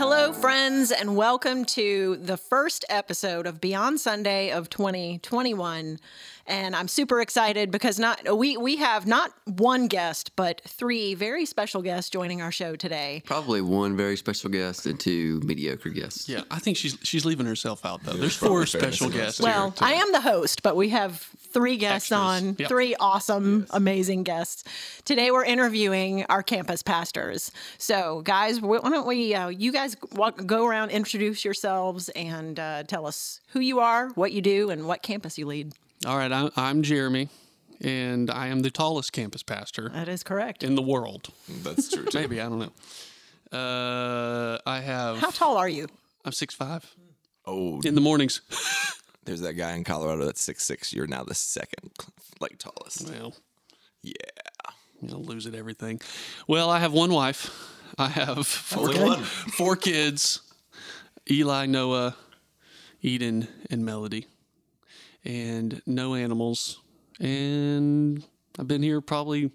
Hello, friends, and welcome to the first episode of Beyond Sunday of 2021. And I'm super excited because not we we have not one guest, but three very special guests joining our show today. Probably one very special guest and two mediocre guests. Yeah, I think she's she's leaving herself out though. There's four special guests. Well, here. I am the host, but we have three guests Extras. on, Yep. three awesome, amazing guests. Today we're interviewing our campus pastors. So, guys, why don't we, uh, you guys walk, go around, introduce yourselves, and uh, tell us who you are, what you do, and what campus you lead. All right, I'm, I'm Jeremy, and I am the tallest campus pastor That is correct. in the world. That's true. Too. Maybe I don't know. Uh, I have How tall are you? I'm six five Oh, in the mornings. there's that guy in Colorado that's six six. You're now the second, like tallest. well, Yeah. you know, lose at everything. Well, I have one wife. I have four, Only one. four kids: Eli, Noah, Eden, and Melody, and no animals. And I've been here probably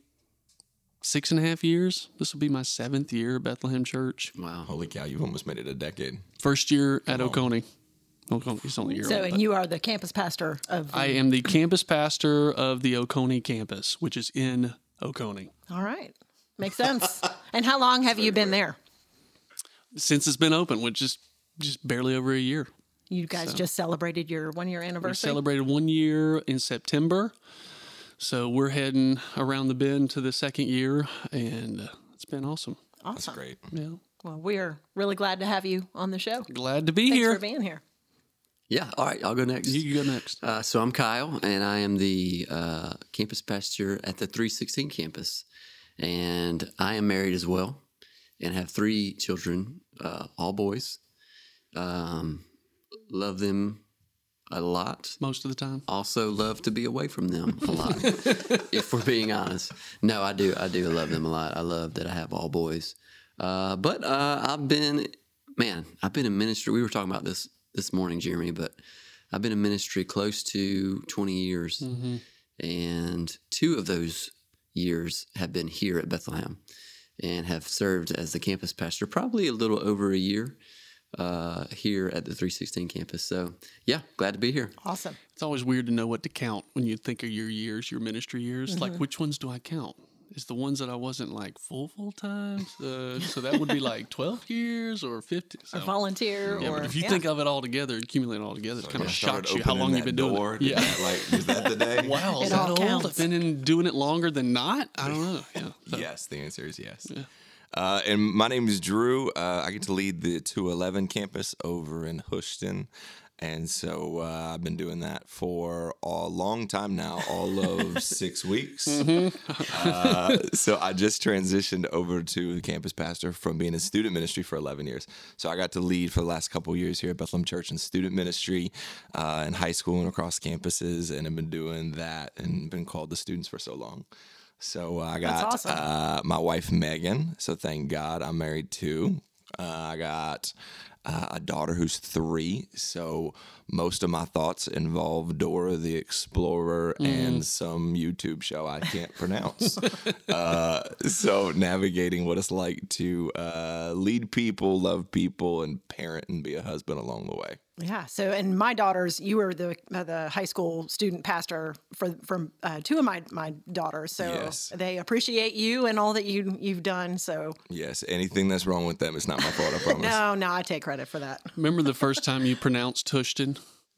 six and a half years. This will be my seventh year at Bethlehem Church. Wow. Holy cow! You've almost made it a decade. First year at Oconee. Oconee, only a year So, old, and you are the campus pastor of. The, I am the campus pastor of the Oconee campus, which is in Oconee. all right. Makes sense. and how long have you been there? Since it's been open, which is just barely over a year. You guys just celebrated your one year We anniversary. celebrated one year in September. So we're heading around the bend to the second year, and uh, it's been awesome. That's awesome. great. Yeah. Well, we are really glad to have you on the show. Glad to be here. Thanks here. for being here. Yeah. All right. I'll go next. You, you go next. Uh, so I'm Kyle, and I am the uh, campus pastor at the 316 campus, and I am married as well, and have three children, uh, all boys. Um, love them a lot. Most of the time. Also, love to be away from them a lot. if we're being honest, no, I do. I do love them a lot. I love that I have all boys. Uh, but uh, I've been, man, I've been in ministry. We were talking about this this morning, Jeremy, but I've been in ministry close to 20 years. And two of those years have been here at Bethlehem and have served as the campus pastor probably a little over a year uh, here at the 316 campus. So, yeah, glad to be here. Awesome. It's always weird to know what to count when you think of your years, your ministry years. Mm-hmm. Like, which ones do I count? Is the ones that I wasn't like full full time? Uh, so that would be like twelve years or fifty. So. Or volunteer Yeah, or but if you yeah. think of it all together, accumulate it all together, it kind of Started shocks you how long you've been doing it. Yeah. that, like, is that the day? Wow, It is that all old? counts. I've been in doing it longer than not. I don't know. Yeah. So, Yes, the answer is yes. Uh, and my name is Drew. Uh, I get to lead the 211 campus over in Hoschton. And so uh, I've been doing that for a long time now, all of six weeks. uh, so I just transitioned over to the campus pastor from being in student ministry for 11 years. So I got to lead for the last couple of years here at Bethlehem Church in student ministry uh, in high school and across campuses. And I've been doing that and been called to students for so long. So I got awesome. uh, my wife Megan. So thank God I'm married too. Uh, I got uh, a daughter who's three. So most of my thoughts involve Dora the Explorer and some YouTube show I can't pronounce. uh, so navigating what it's like to uh, lead people, love people, and parent and be a husband along the way. Yeah. So, and my daughters, you were the uh, the high school student pastor for from uh, two of my my daughters. So Yes. they appreciate you and all that you you've done. So Yes, anything that's wrong with them is not my fault. I promise. no, no, I take credit for that. remember the first time you pronounced Hoschton?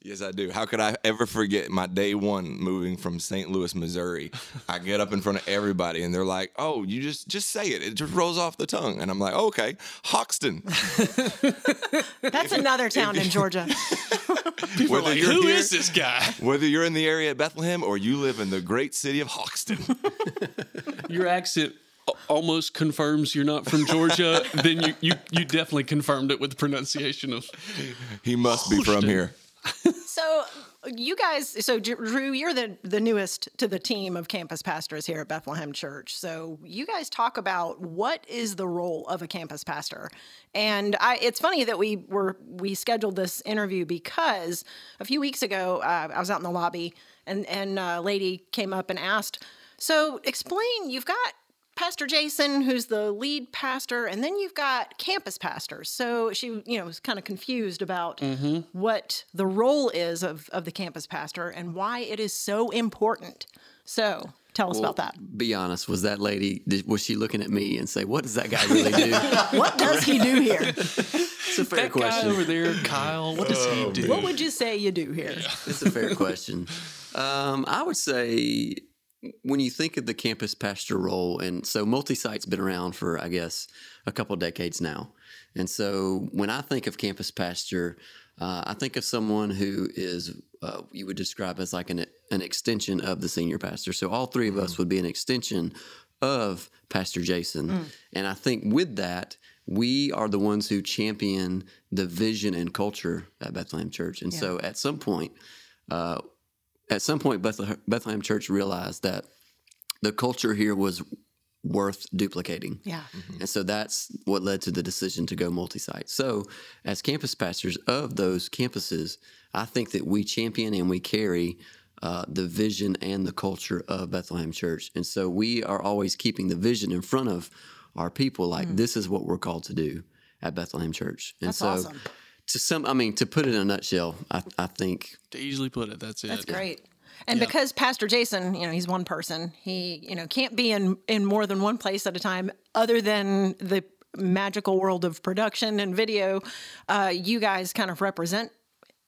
Yes, I do. How could I ever forget my day one moving from St. Louis, Missouri? I get up in front of everybody and they're like, "Oh, you just just say it. It just rolls off the tongue." And I'm like, oh, "Okay, Hoxton." That's another town in Georgia. People Whether like, you're who here- is this guy? Whether you're in the area at Bethlehem or you live in the great city of Hoschton, Your accent almost confirms you're not from Georgia. then you, you you definitely confirmed it with the pronunciation of. he must be from here. So you guys, so Drew, you're the the newest to the team of campus pastors here at Bethlehem Church. So you guys talk about what is the role of a campus pastor, and I, it's funny that we were we scheduled this interview because a few weeks ago uh, I was out in the lobby and and a lady came up and asked, so explain you've got Pastor Jason, who's the lead pastor, and then you've got campus pastors. So she, you know, was kind of confused about mm-hmm. what the role is of, of the campus pastor and why it is so important. So tell us well, about that. Be honest, was that lady, did, was she looking at me and say, what does that guy really do? what does he do here? it's a fair that question. Guy over there, Kyle, what does oh, he do? What would you say you do here? Yeah. It's a fair question. Um, I would say when you think of the campus pastor role, and so multi-site's been around for, I guess, a couple decades now. And so when I think of campus pastor, uh, I think of someone who is uh, you would describe as like an an extension of the senior pastor. So all three of mm. us would be an extension of Pastor Jason. Mm. And I think with that, we are the ones who champion the vision and culture at Bethlehem Church. And yeah. so at some point, uh, at some point, Bethlehem Church realized that the culture here was worth duplicating. Yeah. Mm-hmm. And so that's what led to the decision to go multi site. So, as campus pastors of those campuses, I think that we champion and we carry uh, the vision and the culture of Bethlehem Church. And so we are always keeping the vision in front of our people like, mm. this is what we're called to do at Bethlehem Church. And that's so, awesome to some, I mean, to put it in a nutshell, I, I think to easily put it, that's it. That's great. And yeah. because Pastor Jason, you know, he's one person, he, you know, can't be in in more than one place at a time, other than the magical world of production and video. Uh, you guys kind of represent,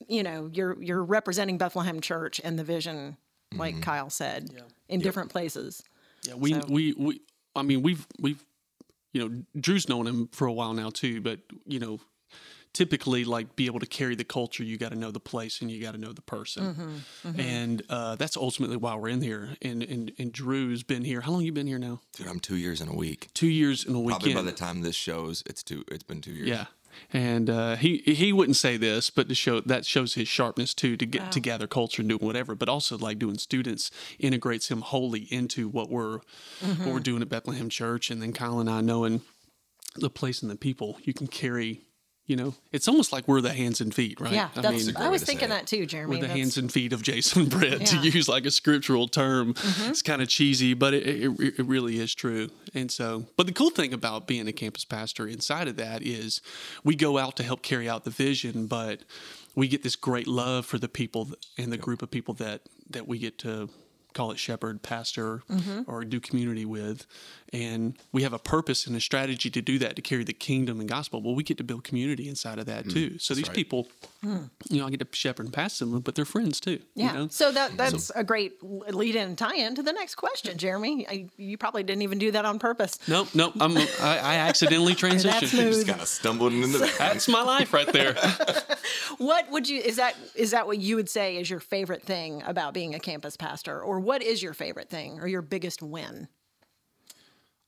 you know, you're you're representing Bethlehem Church and the vision, like mm-hmm. Kyle said, yeah. in yep. different places. Yeah, we so. we we. I mean, we've we've you know, Drew's known him for a while now too, but you know, typically like be able to carry the culture you got to know the place and you got to know the person. Mm-hmm, mm-hmm. and uh, that's ultimately why we're in here. And, and and drew's been here. How long you been here now? Dude i'm two years in a week. Two years in a week probably by the time this shows it's two it's been two years. Yeah. And uh, he he wouldn't say this, but to show that shows his sharpness too to get wow. to gather culture and doing whatever, but also like doing students integrates him wholly into what we're mm-hmm. what we're doing at Bethlehem Church, and then Kyle and I knowing the place and the people, you can carry you know, it's almost like we're the hands and feet, right? Yeah, I, mean, I was thinking that too, Jeremy. We're the that's... hands and feet of Jason Britt, yeah. to use like a scriptural term. Mm-hmm. It's kind of cheesy, but it, it, it, really is true. And so, but the cool thing about being a campus pastor inside of that is we go out to help carry out the vision, but we get this great love for the people and the group of people that that we get to call it shepherd, pastor, mm-hmm. or do community with. And we have a purpose and a strategy to do that to carry the kingdom and gospel. Well, we get to build community inside of that mm, too. So these right. people, mm. you know, I get to shepherd and pastor them, but they're friends too. Yeah. You know? So that that's so, a great lead in and tie in to the next question, Jeremy. I, you probably didn't even do that on purpose. Nope, nope. I'm, I, I accidentally transitioned. just kind of stumbled into that. That's my life right there. what would you is that is that what you would say is your favorite thing about being a campus pastor, or what is your favorite thing or your biggest win?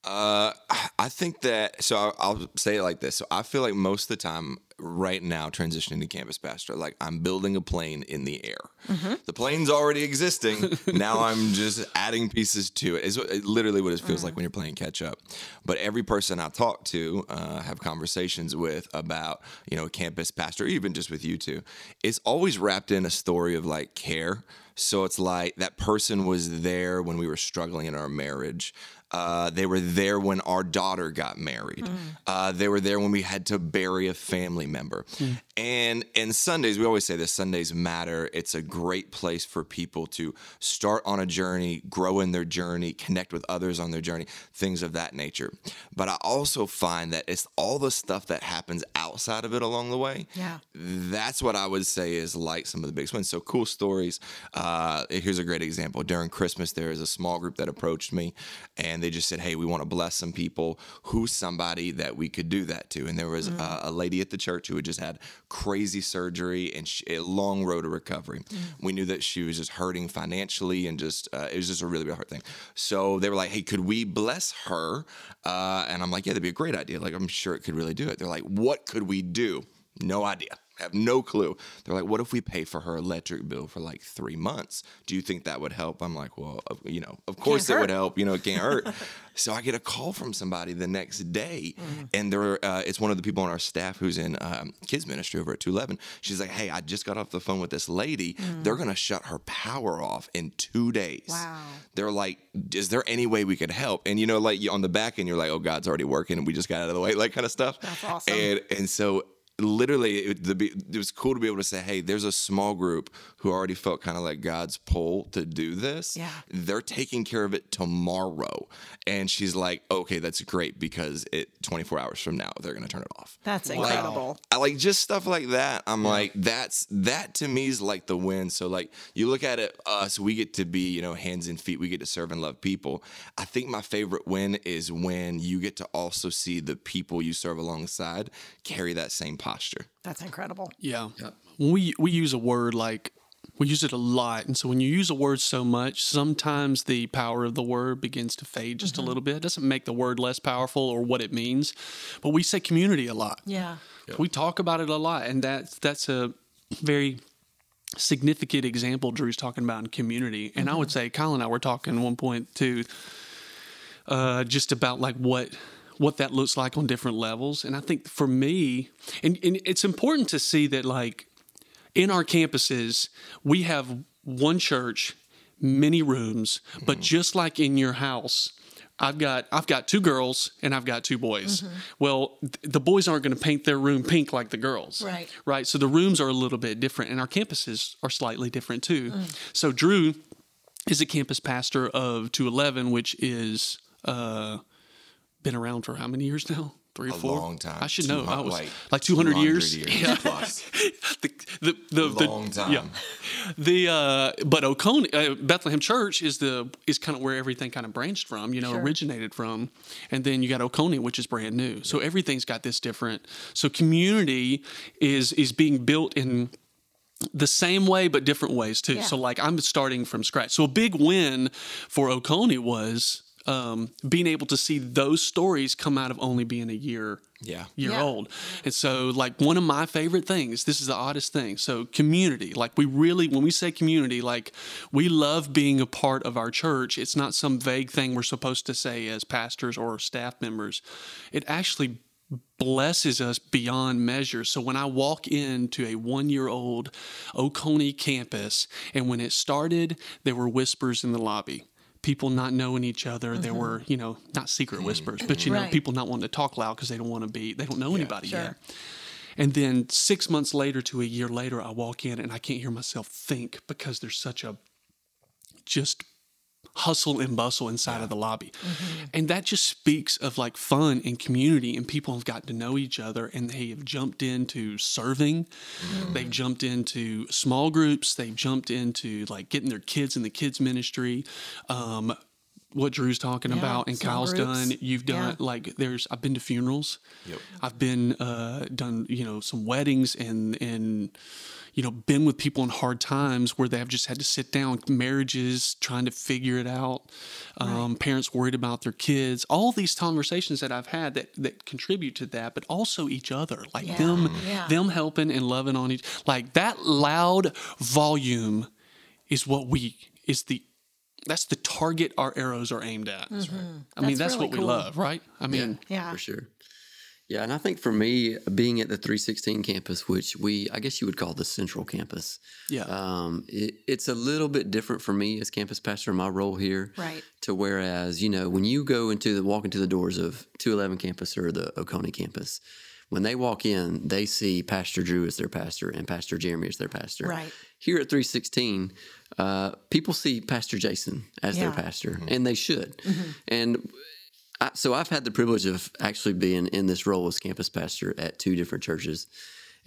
Uh, I think that so I'll, I'll, say it like this. So I feel like most of the time right now transitioning to campus pastor, like I'm building a plane in the air. Mm-hmm. The plane's already existing. now I'm just adding pieces to it. it. Is literally what it feels mm. like when you're playing catch up. But every person I talk to, uh, have conversations with about you know campus pastor, even just with you two, it's always wrapped in a story of like care. So it's like that person was there when we were struggling in our marriage. Uh, they were there when our daughter got married. Mm. Uh, they were there when we had to bury a family member. Mm. And and Sundays, we always say this: Sundays matter. It's a great place for people to start on a journey, grow in their journey, connect with others on their journey, things of that nature. But I also find that it's all the stuff that happens outside of it along the way. Yeah, that's what I would say is like some of the biggest wins. So cool stories. Uh, here's a great example. During Christmas, there is a small group that approached me, and they just said, "Hey, we want to bless some people. Who's somebody that we could do that to?" And there was mm. a, a, lady at the church who had just had crazy surgery and she, a long road to recovery. Mm. We knew that she was just hurting financially and just uh, it was just a really hard thing. So they were like, "Hey, could we bless her?" Uh, and I'm like, "Yeah, that'd be a great idea. Like, I'm sure it could really do it." They're like, "What could we do?" No idea. Have no clue. They're like, "What if we pay for her electric bill for like three months? Do you think that would help?" I'm like, "Well, you know, of course it would help. You know, it can't hurt." so I get a call from somebody the next day, and they're uh, it's one of the people on our staff who's in um, kids ministry over at 211. She's like, "Hey, I just got off the phone with this lady. They're gonna shut her power off in two days." Wow. They're like, "Is there any way we could help?" And you know, like you- on the back end, you're like, "Oh, God's already working, and we just got out of the way," like kind of stuff. That's awesome. And and so literally it, it was cool to be able to say hey there's a small group who already felt kind of like god's pull to do this Yeah. they're taking care of it tomorrow and she's like okay that's great because it 24 hours from now they're going to turn it off That's Like, incredible. I like just stuff like that. I'm like, that's that to me is like the win. So like you look at it, us, we get to be, you know, hands and feet. We get to serve and love people. I think my favorite win is when you get to also see the people you serve alongside carry that same posture. That's incredible. Yeah. When we we use a word like we use it a lot, and so when you use a word so much, sometimes the power of the word begins to fade just a little bit. It doesn't make the word less powerful or what it means, but we say community a lot. Yeah. We talk about it a lot, and that's that's a very significant example Drew's talking about in community. And I would say Kyle and I were talking at one point too, uh, just about like what what that looks like on different levels. And I think for me, and, and it's important to see that like in our campuses, we have one church, many rooms, but mm-hmm. just like in your house, I've got I've got two girls and I've got two boys. Mm-hmm. Well, th- the boys aren't going to paint their room pink like the girls. Right. Right. So the rooms are a little bit different and our campuses are slightly different too. Mm. So Drew is a campus pastor of 211 which is uh been around for how many years now? Three or A four? long time. I should know. I was like like, 200, years. Yeah. plus. the, the, the, the- Long time. Yeah. The uh, but Oconee uh, Bethlehem Church is the is kind of where everything kind of branched from, you know, Sure. originated from, and then you got Oconee, which is brand new. So everything's got this different. So community is is being built in the same way but different ways too. Yeah. So like I'm starting from scratch. So a big win for Oconee was um, being able to see those stories come out of only being a year Yeah. year Yeah. old. And so, like, one of my favorite things, this is the oddest thing. So, community, like, we really, when we say community, like, we love being a part of our church. It's not some vague thing we're supposed to say as pastors or staff members. It actually blesses us beyond measure. So when I walk into a one year old Oconee campus, and when it started, there were whispers in the lobby. People not knowing each other. There mm-hmm. were, you know, not secret whispers, but you know, Right. people not wanting to talk loud because they don't want to be, they don't know anybody sure. yet. And then six months later to a year later, I walk in and I can't hear myself think because there's such a just hustle and bustle inside of the lobby. And that just speaks of like fun and community and people have gotten to know each other and they have jumped into serving. They've jumped into small groups, they've jumped into like getting their kids in the kids ministry. Um what Drew's talking Yeah, about and Kyle's groups. done. You've done Yeah. like there's I've been to funerals. Yep. I've been uh, done you know some weddings and and you know been with people in hard times where they have just had to sit down marriages trying to figure it out um, parents worried about their kids all these conversations that I've had that that contribute to that but also each other like Yeah. them Yeah. them helping and loving on each like that loud volume is what we is the that's the target our arrows are aimed at. I mean, Mm-hmm. That's that's really what we love, right? I mean, Yeah. for sure. Yeah, and I think for me, being at the 316 campus, which we, I guess you would call the central campus, yeah. um, it, it's a little bit different for me as campus pastor, my role here. Right. To whereas, you know, when you go into the, walk into the doors of 211 campus or the Oconee campus, when they walk in, they see Pastor Drew as their pastor and Pastor Jeremy as their pastor. Right. Here at 316, uh, people see Pastor Jason as Yeah. their pastor, and they should. And I, so I've had the privilege of actually being in this role as campus pastor at two different churches.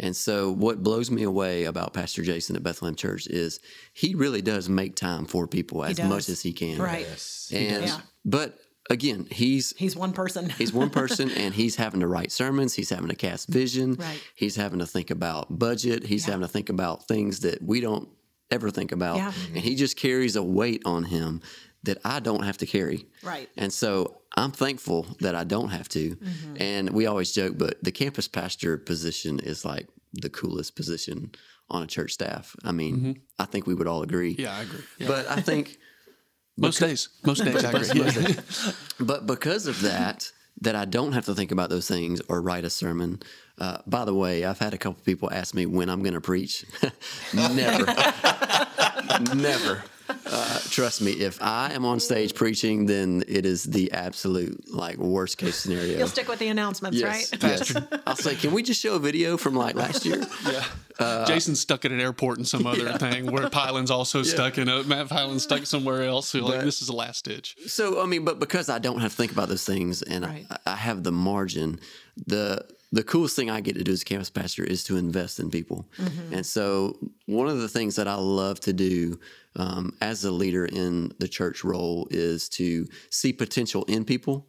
And so what blows me away about Pastor Jason at Bethlehem Church is he really does make time for people as much as he can. Right. Yes. And Yeah. but again, he's He's one person. He's one person and he's having to write sermons. He's having to cast vision. Right. He's having to think about budget. He's having to think about things that we don't ever think about. Yeah. And he just carries a weight on him that I don't have to carry. Right. And so I'm thankful that I don't have to. And we always joke, but the campus pastor position is like the coolest position on a church staff. I mean, I think we would all agree. Yeah, I agree. Yeah. But I think most days, most days, I agree. Yeah. but because of that, that I don't have to think about those things or write a sermon. Uh, by the way, I've had a couple people ask me when I'm going to preach. Never, never. Uh, trust me, if I am on stage preaching, then it is the absolute like worst case scenario. You'll stick with the announcements, yes, right? yes. I'll say, can we just show a video from like last year? Yeah. Jason's stuck at an airport and some other thing where Pylan's also stuck in a Matt Pylan's stuck somewhere else. So like But- this is the last ditch. So I mean, but because I don't have to think about those things, and Right. I, I have the margin, the the coolest thing I get to do as a campus pastor is to invest in people. And so one of the things that I love to do um, as a leader in the church role is to see potential in people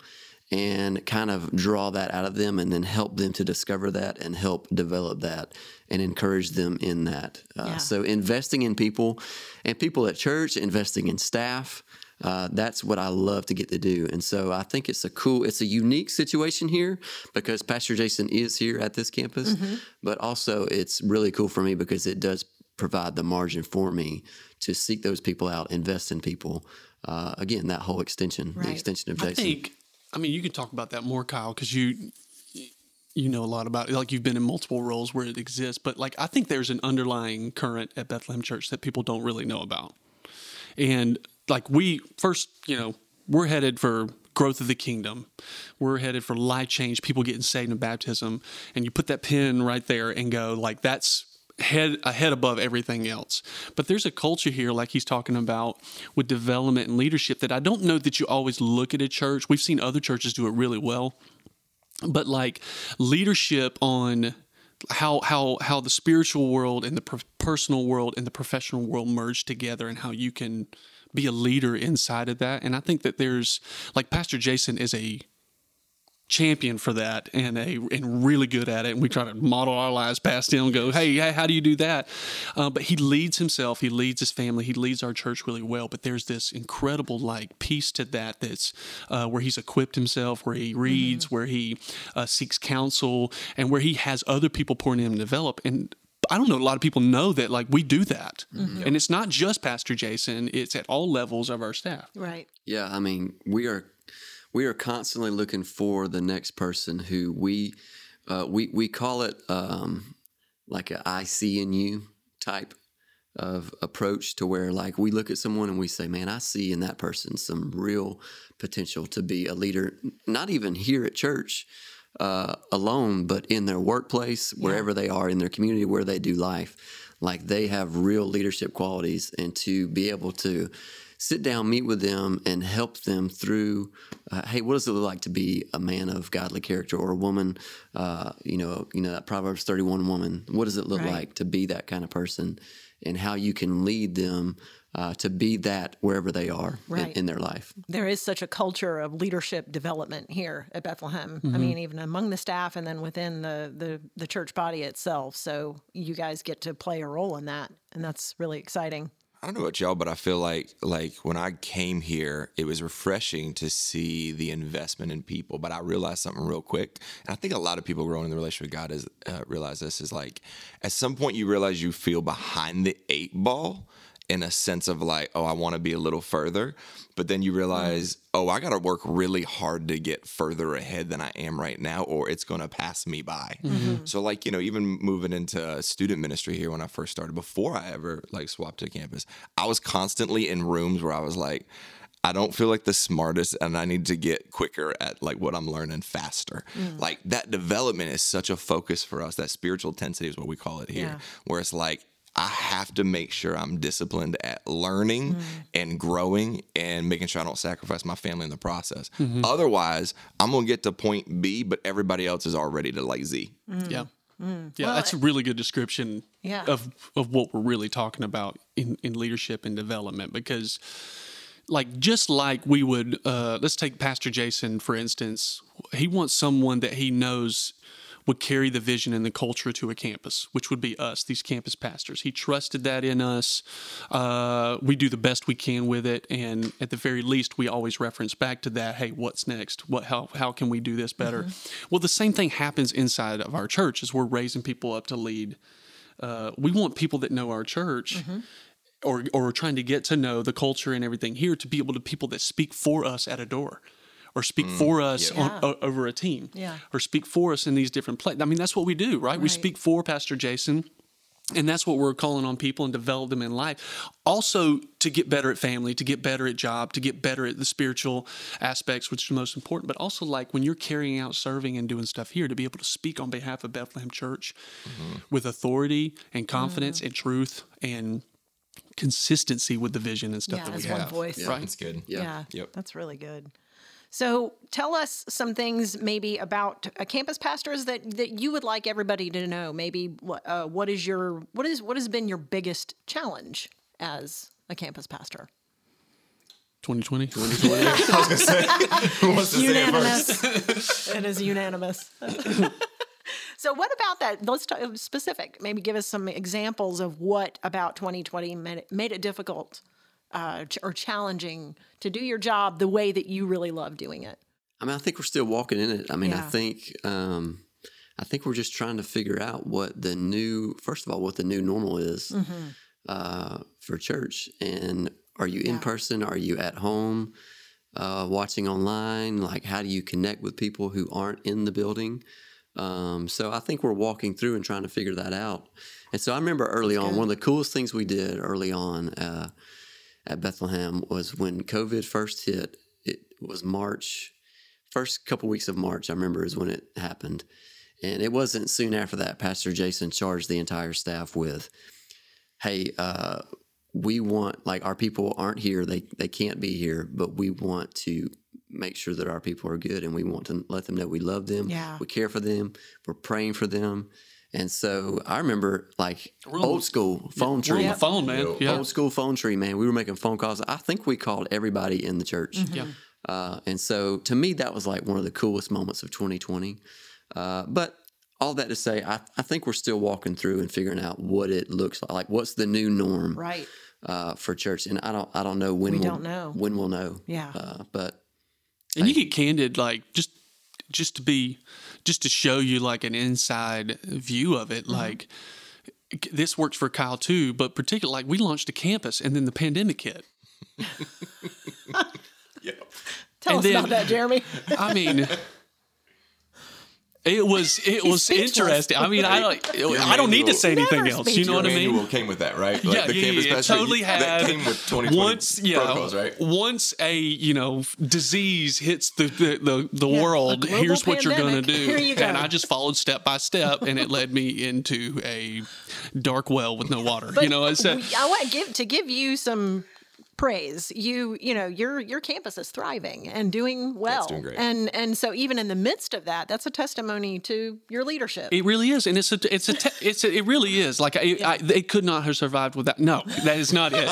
and kind of draw that out of them and then help them to discover that and help develop that and encourage them in that. Uh, Yeah. So investing in people and people at church, investing in staff, uh, that's what I love to get to do. And so I think it's a cool, it's a unique situation here because Pastor Jason is here at this campus, Mm-hmm. but also it's really cool for me because it does provide the margin for me to seek those people out, invest in people. Uh, again, that whole extension, the extension of I Jason. think. I mean, you can talk about that more, Kyle, because you you know a lot about it. Like you've been in multiple roles where it exists, but like I think there's an underlying current at Bethlehem Church that people don't really know about. And like we first, you know, we're headed for growth of the kingdom. We're headed for life change, people getting saved in baptism, and you put that pin right there and go like that's head ahead above everything else. But there's a culture here like he's talking about with development and leadership that I don't know that you always look at a church. We've seen other churches do it really well. But like leadership on how how how the spiritual world and the per- personal world and the professional world merge together and how you can be a leader inside of that. And i think that there's like pastor jason is a champion for that and a and really good at it. And we try to model our lives past him and go hey, hey how do you do that? Uh, but he leads himself he leads his family he leads our church really well. But there's this incredible like piece to that that's uh, where he's equipped himself where he reads where he uh, seeks counsel and where he has other people pouring in and develop. And I don't know. A lot of people know that, like we do that, and it's not just Pastor Jason. It's at all levels of our staff. Right. Yeah, I mean, we are we are constantly looking for the next person who we uh, we we call it um, like a I see in you type of approach to where like we look at someone and we say, man, I see in that person some real potential to be a leader, not even here at church uh, alone, but in their workplace, wherever they are in their community, where they do life. Like they have real leadership qualities, and to be able to sit down, meet with them, and help them through. Uh, hey, what does it look like to be a man of godly character or a woman? Uh, you know, you know that Proverbs thirty-one woman. What does it look Right. like to be that kind of person, and how you can lead them uh, to be that wherever they are in- Right. in, their life. There is such a culture of leadership development here at Bethlehem. I mean, even among the staff and then within the, the, the church body itself. So you guys get to play a role in that. And that's really exciting. I don't know about y'all, but I feel like like when I came here, it was refreshing to see the investment in people. But I realized something real quick, and I think a lot of people growing in the relationship with God is uh, realize this is like at some point you realize you feel behind the eight ball in a sense of like, oh, I want to be a little further, but then you mm-hmm. realize, oh, I got to work really hard to get further ahead than I am right now, or it's going to pass me by. Mm-hmm. So, like, you know, even moving into uh, student ministry here when I first started, before I ever like swapped to campus, I was constantly in rooms where I was like, I don't feel like the smartest and I need to get quicker at like what I'm learning faster. Mm. Like that development is such a focus for us. That spiritual intensity is what we call it here, Yeah. where it's like I have to make sure I'm disciplined at learning mm-hmm. and growing and making sure I don't sacrifice my family in the process. Mm-hmm. Otherwise, I'm gonna get to point B, but everybody else is already to like Z. Mm. Yeah. Mm. Yeah, that's a really good description Yeah. of of what we're really talking about in, in leadership and development because like just like we would uh, let's take Pastor Jason for instance, he wants someone that he knows would carry the vision and the culture to a campus, which would be us, these campus pastors. He trusted that in us. Uh, we do the best we can with it, and at the very least, we always reference back to that. Hey, what's next? What how how can we do this better? Mm-hmm. Well, the same thing happens inside of our church as we're raising people up to lead. Uh, we want people that know our church. Mm-hmm or or trying to get to know the culture and everything here to be able to people that speak for us at a door or speak mm, for us yeah. on, o, over a team yeah. or speak for us in these different places. I mean, that's what we do, right? right? We speak for Pastor Jason. And that's what we're calling on people and develop them in life. Also, to get better at family, to get better at job, to get better at the spiritual aspects, which is the most important. But also, like when you're carrying out serving and doing stuff here, to be able to speak on behalf of Bethlehem Church mm-hmm. with authority and confidence mm-hmm. and truth and consistency with the vision and stuff yeah, that we have. One voice. Yeah, right. That's good. Yeah. yeah. Yep. That's really good. So tell us some things maybe about uh, campus pastors that, that you would like everybody to know. Maybe uh, what is your what is what has been your biggest challenge as a campus pastor? 2020. 2020. I was going to say. Who wants to unanimous. say it first? it is unanimous. So, what about that? Let's talk specific. Maybe give us some examples of what about 2020 made it, made it difficult uh, or challenging to do your job the way that you really love doing it. I mean, I think we're still walking in it. I mean, yeah. I think um, I think we're just trying to figure out what the new, first of all, what the new normal is mm-hmm. uh, for church. And are you in person? Are you at home? Uh, watching online? Like, how do you connect with people who aren't in the building? Um, so I think we're walking through and trying to figure that out. And so I remember early on, one of the coolest things we did early on uh, at Bethlehem was when COVID first hit. It was March, first couple weeks of March. I remember is when it happened, and it wasn't soon after that. Pastor Jason charged the entire staff with, "Hey, uh, we want like our people aren't here; they they can't be here, but we want to make sure that our people are good and we want to let them know we love them. Yeah. We care for them. We're praying for them. And so I remember like old school phone tree. We're on the phone, man. Yeah. Old school phone tree, man. We were making phone calls. I think we called everybody in the church. Mm-hmm. Yeah. Uh, and so to me, that was like one of the coolest moments of 2020. Uh, but all that to say, I, I think we're still walking through and figuring out what it looks like. Like, what's the new norm, right, uh, for church? And I don't, I don't know when we we'll, don't know when we'll know. Yeah, uh, but and you get candid, like just just to be just to show you like an inside view of it, mm-hmm. like this works for Kyle too, but particularly like we launched a campus and then the pandemic hit. yeah. Tell and us then, about that, Jeremy. I mean, it was it was speechless. interesting. I mean, I don't Your I don't need to say anything else. You know Your what I mean? manual came with that, right? Like yeah, the yeah, campus yeah, totally had. That came with 2020 once, yeah, protocols, right? Once a you know disease hits the the the, the yeah, world, here's pandemic. what you're going to do. You go. And I just followed step by step, and it led me into a dark well with no water. But you know, I said I want to give to give you some praise. You you know your your campus is thriving and doing well. Doing great. And and so even in the midst of that, that's a testimony to your leadership. It really is, and it's a it's a te- it's a, it really is. Like I, yeah. I, they could not have survived without. No, that is not it.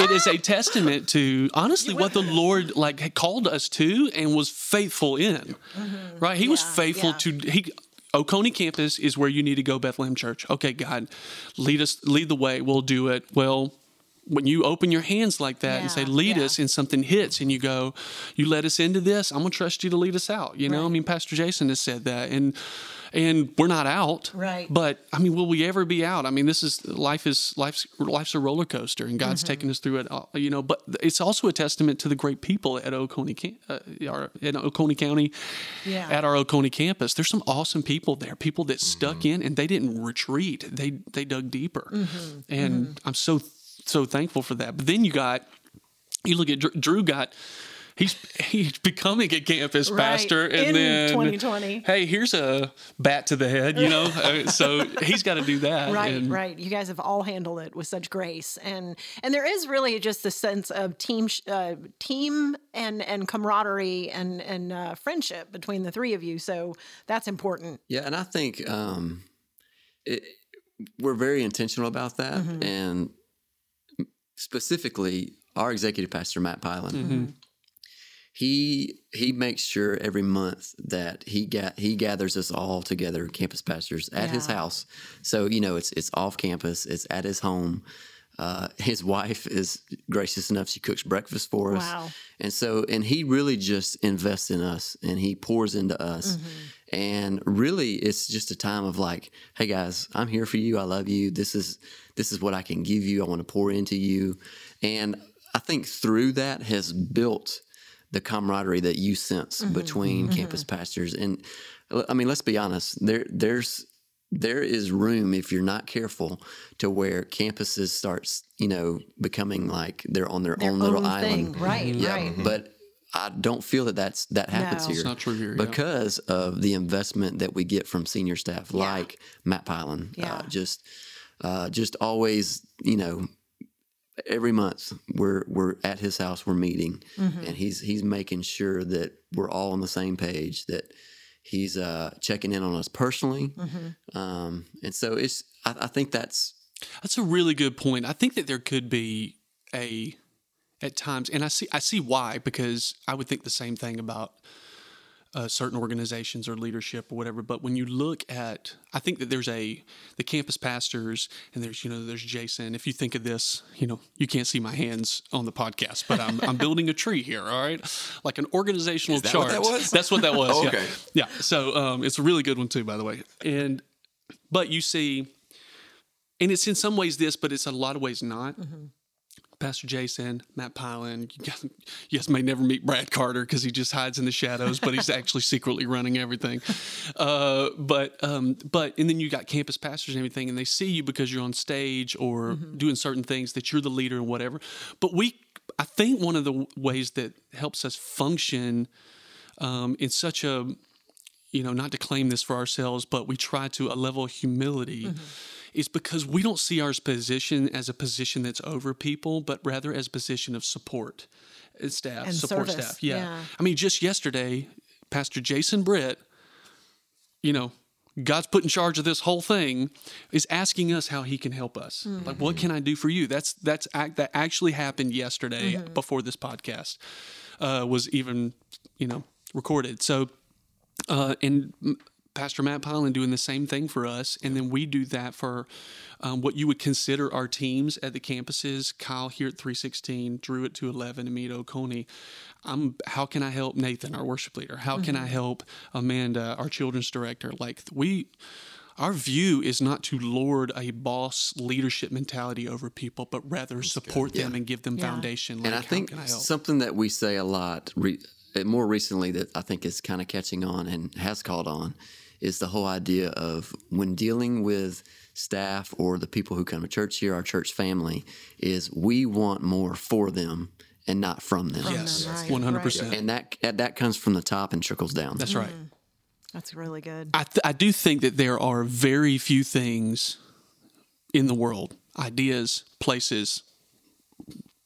it is a testament to honestly what the Lord like called us to and was faithful in. Mm-hmm. Right, He yeah, was faithful yeah. to he. Oconee campus is where you need to go, Bethlehem Church. Okay, God, lead us, lead the way. We'll do it. Well, when you open your hands like that yeah, and say lead yeah. us and something hits and you go you let us into this i'm going to trust you to lead us out you know right. i mean pastor jason has said that and and we're not out right but i mean will we ever be out i mean this is life is life's life's a roller coaster and god's mm-hmm. taken us through it all, you know but it's also a testament to the great people at oconee uh, our, in oconee county yeah. at our oconee campus there's some awesome people there people that stuck mm-hmm. in and they didn't retreat they they dug deeper mm-hmm. and mm-hmm. i'm so so thankful for that. But then you got, you look at Drew got, he's he's becoming a campus right. pastor, and In then 2020. Hey, here's a bat to the head, you know. Uh, so he's got to do that. Right, and, right. You guys have all handled it with such grace, and and there is really just the sense of team, uh, team, and and camaraderie and and uh, friendship between the three of you. So that's important. Yeah, and I think um, it, we're very intentional about that, mm-hmm. and specifically our executive pastor Matt Pylan. Mm-hmm. he he makes sure every month that he got he gathers us all together, campus pastors, at his house. So you know it's it's off campus, it's at his home. Uh, his wife is gracious enough; she cooks breakfast for us, Wow. and so and he really just invests in us, and he pours into us, and really it's just a time of like, hey guys, I'm here for you. I love you. This is this is what I can give you. I want to pour into you, and I think through that has built the camaraderie that you sense mm-hmm, between mm-hmm. campus pastors and I mean let's be honest there there's there is room if you're not careful to where campuses starts you know becoming like they're on their, Their own little own island thing. Right, yeah right. but I don't feel that that's that happens No. here It's not true here, yeah. because of the investment that we get from senior staff like Matt Pylan Yeah. uh, just uh, just always you know every month we're we're at his house we're meeting Mm-hmm. and he's he's making sure that we're all on the same page that he's uh checking in on us personally Mm-hmm. um and so it's I, I think that's That's a really good point. I think that there could be a at times, and I see I see why because I would think the same thing about uh, certain organizations or leadership or whatever. But when you look at, I think that there's a the campus pastors and there's you know there's Jason. If you think of this, you know you can't see my hands on the podcast, but I'm I'm building a tree here. All right, like an organizational that chart. what that was? That's what that was. Oh, yeah. okay. Yeah. So um, it's a really good one too, by the way. And but you see and it's in some ways this, but it's a lot of ways not. Pastor Jason, Matt Pylan, you guys, you guys may never meet Brad Carter because he just hides in the shadows, but he's actually secretly running everything. Uh, but um, but and then you got campus pastors and everything, and they see you because you're on stage or doing certain things that you're the leader and whatever. But we, I think one of the ways that helps us function um, in such a you know, not to claim this for ourselves, but we try to a level of humility Mm-hmm. Is because we don't see our position as a position that's over people, but rather as a position of support uh, staff, And support service, staff. Yeah. yeah. I mean, just yesterday, Pastor Jason Britt, you know, God's put in charge of this whole thing, is asking us how He can help us. Mm-hmm. Like, what can I do for you? That's that's act that actually happened yesterday Mm-hmm. before this podcast uh, was even, you know, recorded. So uh, and Pastor Matt Pylan doing the same thing for us, and then we do that for um, what you would consider our teams at the campuses. Kyle here at 316, Drew at 211, and me at Oconee. I'm, how can I help Nathan, our worship leader? How can I help Amanda, our children's director? Like we, our view is not to lord a boss leadership mentality over people, but rather support them and give them Yeah. foundation. Like, and I how think can I help? something that we say a lot re, more recently that I think is kind of catching on and has caught on is the whole idea of when dealing with staff or the people who come to church here, our church family, is we want more for them and not from them. yes, one hundred percent. And that that comes from the top and trickles down. That's right. Mm-hmm. That's really good. I, th- I do think that there are very few things in the world, ideas, places,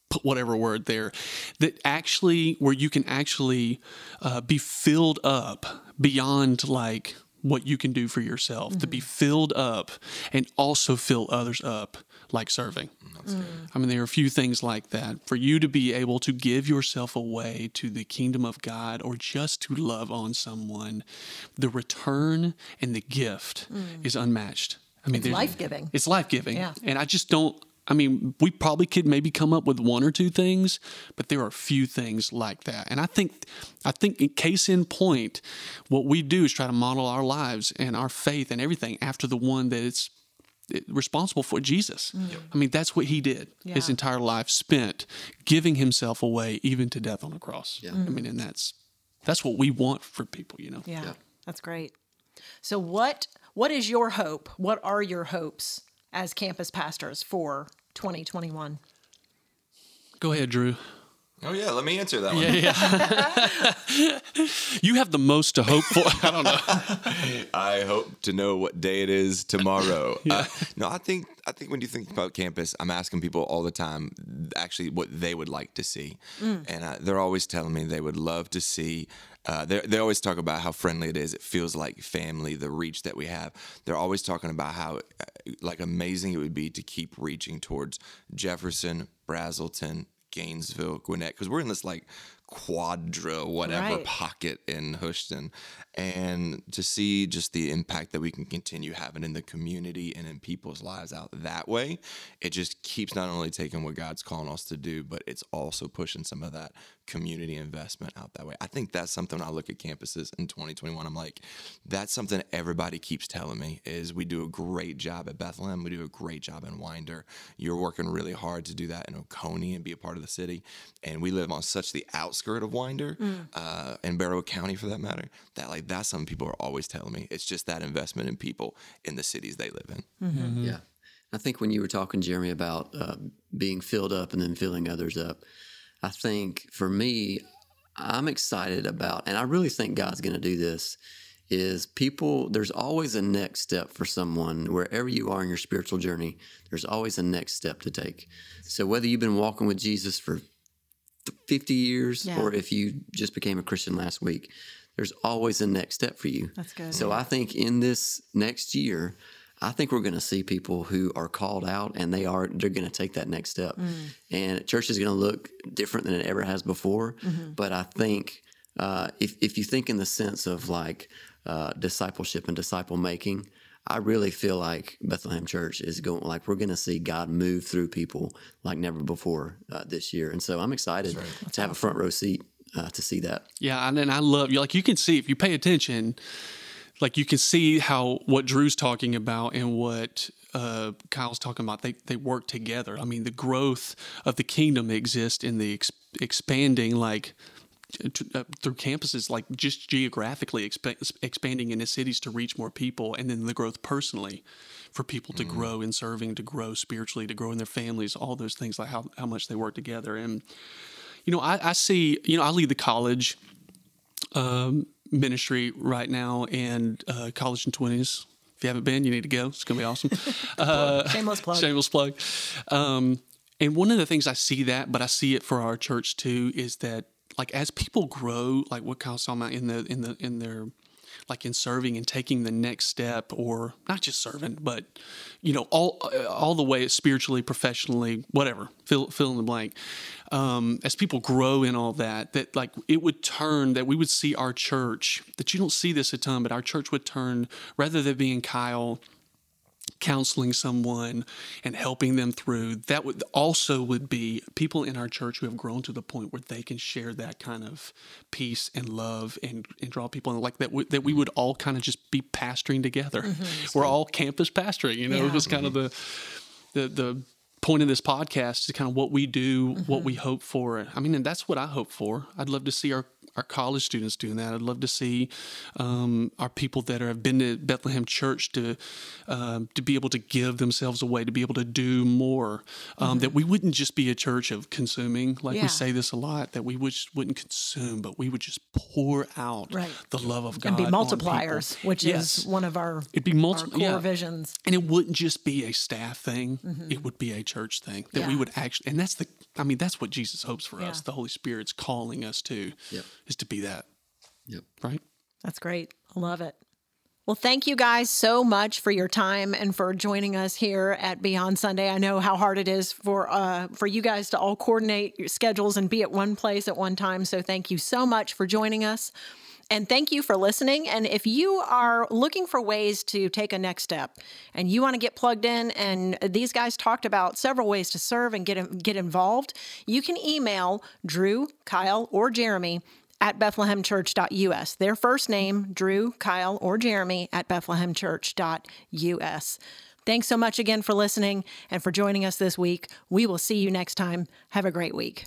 put whatever word there, that actually, where you can actually uh, be filled up beyond like what you can do for yourself, to be filled up and also fill others up like serving. I mean, there are a few things like that. For you to be able to give yourself away to the kingdom of God or just to love on someone, the return and the gift is unmatched. I mean, It's life-giving. It's life giving. Yeah. And I just don't. I mean, we probably could maybe come up with one or two things, but there are a few things like that. And I think, I think, in case in point, what we do is try to model our lives and our faith and everything after the one that it's responsible for Jesus. I mean, that's what he did. His Mm. Entire life spent giving himself away, even to death on a cross. I mean, and that's that's what we want for people. You know. Yeah, that's great. So what what is your hope? What are your hopes as campus pastors for 2021? Go ahead, Drew. Oh yeah, let me answer that one. Yeah, yeah. you have the most to hope for. I don't know. I hope to know what day it is tomorrow. uh, no, I think I think when you think about campus, I'm asking people all the time, actually, what they would like to see, and uh, they're always telling me they would love to see. Uh, they they always talk about how friendly it is. It feels like family. The reach that we have. They're always talking about how uh, like amazing it would be to keep reaching towards Jefferson, Braselton, Gainesville, Gwinnett, because we're in this like quadra whatever Right. pocket in Hoschton, and to see just the impact that we can continue having in the community and in people's lives out that way, it just keeps not only taking what God's calling us to do, but it's also pushing some of that community investment out that way. I think that's something when I look at campuses in 2021. I'm like, that's something everybody keeps telling me is we do a great job at Bethlehem. We do a great job in Winder. You're working really hard to do that in Oconee and be a part of the city. And we live on such the outskirt of Winder, uh, and Barrow County for that matter, that like that's something people are always telling me. It's just that investment in people in the cities they live in. Yeah. I think when you were talking, Jeremy, about uh, being filled up and then filling others up, I think for me, I'm excited about, and I really think God's going to do this, is people, there's always a next step for someone, wherever you are in your spiritual journey, there's always a next step to take. So whether you've been walking with Jesus for 50 years Yeah. or if you just became a Christian last week, there's always a next step for you. That's good. So I think in this next year, I think we're going to see people who are called out and they are they're going to take that next step. And church is going to look different than it ever has before. But I think uh, if if you think in the sense of like uh, discipleship and disciple making, I really feel like Bethlehem Church is going like we're going to see God move through people like never before uh, this year. And so I'm excited to have a front row seat uh, to see that. Yeah, and then I love you. Like you can see if you pay attention, like you can see how what Drew's talking about and what uh, Kyle's talking about. They they work together. I mean, the growth of the kingdom exists in the ex- expanding like. T- uh, Through campuses, like just geographically expa- expanding into cities to reach more people, and then the growth personally for people to grow in serving, to grow spiritually, to grow in their families, all those things, like how, how much they work together. And, you know, I, I see, you know, I lead the college um, ministry right now and uh, college and 20s. If you haven't been, you need to go. It's going to be awesome. uh, Shameless plug. shameless plug. Um, and one of the things I see that, but I see it for our church too, is that like as people grow, like what Kyle's talking about in the in the in their like in serving and taking the next step, or not just serving, but you know all all the way spiritually, professionally, whatever. Fill fill in the blank. Um, as people grow in all that, that like it would turn that we would see our church that you don't see this a ton, but our church would turn rather than being Kyle counseling someone and helping them through that would also would be people in our church who have grown to the point where they can share that kind of peace and love and, and draw people in like that we, that we would all kind of just be pastoring together. Mm-hmm. We're all campus pastoring you know Yeah. it was kind of the the the point of this podcast is kind of what we do what mm-hmm. we hope for. I mean and that's what i hope for. I'd love to see our our college students doing that. I'd love to see um, our people that are, have been to Bethlehem Church to um, to be able to give themselves away, to be able to do more. Um, That we wouldn't just be a church of consuming, like Yeah. we say this a lot. That we would just wouldn't consume, but we would just pour out Right. the love of God and be on multipliers, which Yes. is one of our, It'd be our multi- core yeah. visions. And it wouldn't just be a staff thing; it would be a church thing that we Mm-hmm. Would actually. And that's the. I mean, that's what Jesus hopes for us. The Holy Spirit's calling us to, Yep. Is to be that. Yep. Right. That's great. I love it. Well, thank you guys so much for your time and for joining us here at Beyond Sunday. I know how hard it is for uh, for you guys to all coordinate your schedules and be at one place at one time. So thank you so much for joining us. And thank you for listening. And if you are looking for ways to take a next step and you want to get plugged in, and these guys talked about several ways to serve and get, get involved, you can email Drew, Kyle, or Jeremy at bethlehemchurch.us. Their first name, Drew, Kyle, or Jeremy at bethlehemchurch.us. Thanks so much again for listening and for joining us this week. We will see you next time. Have a great week.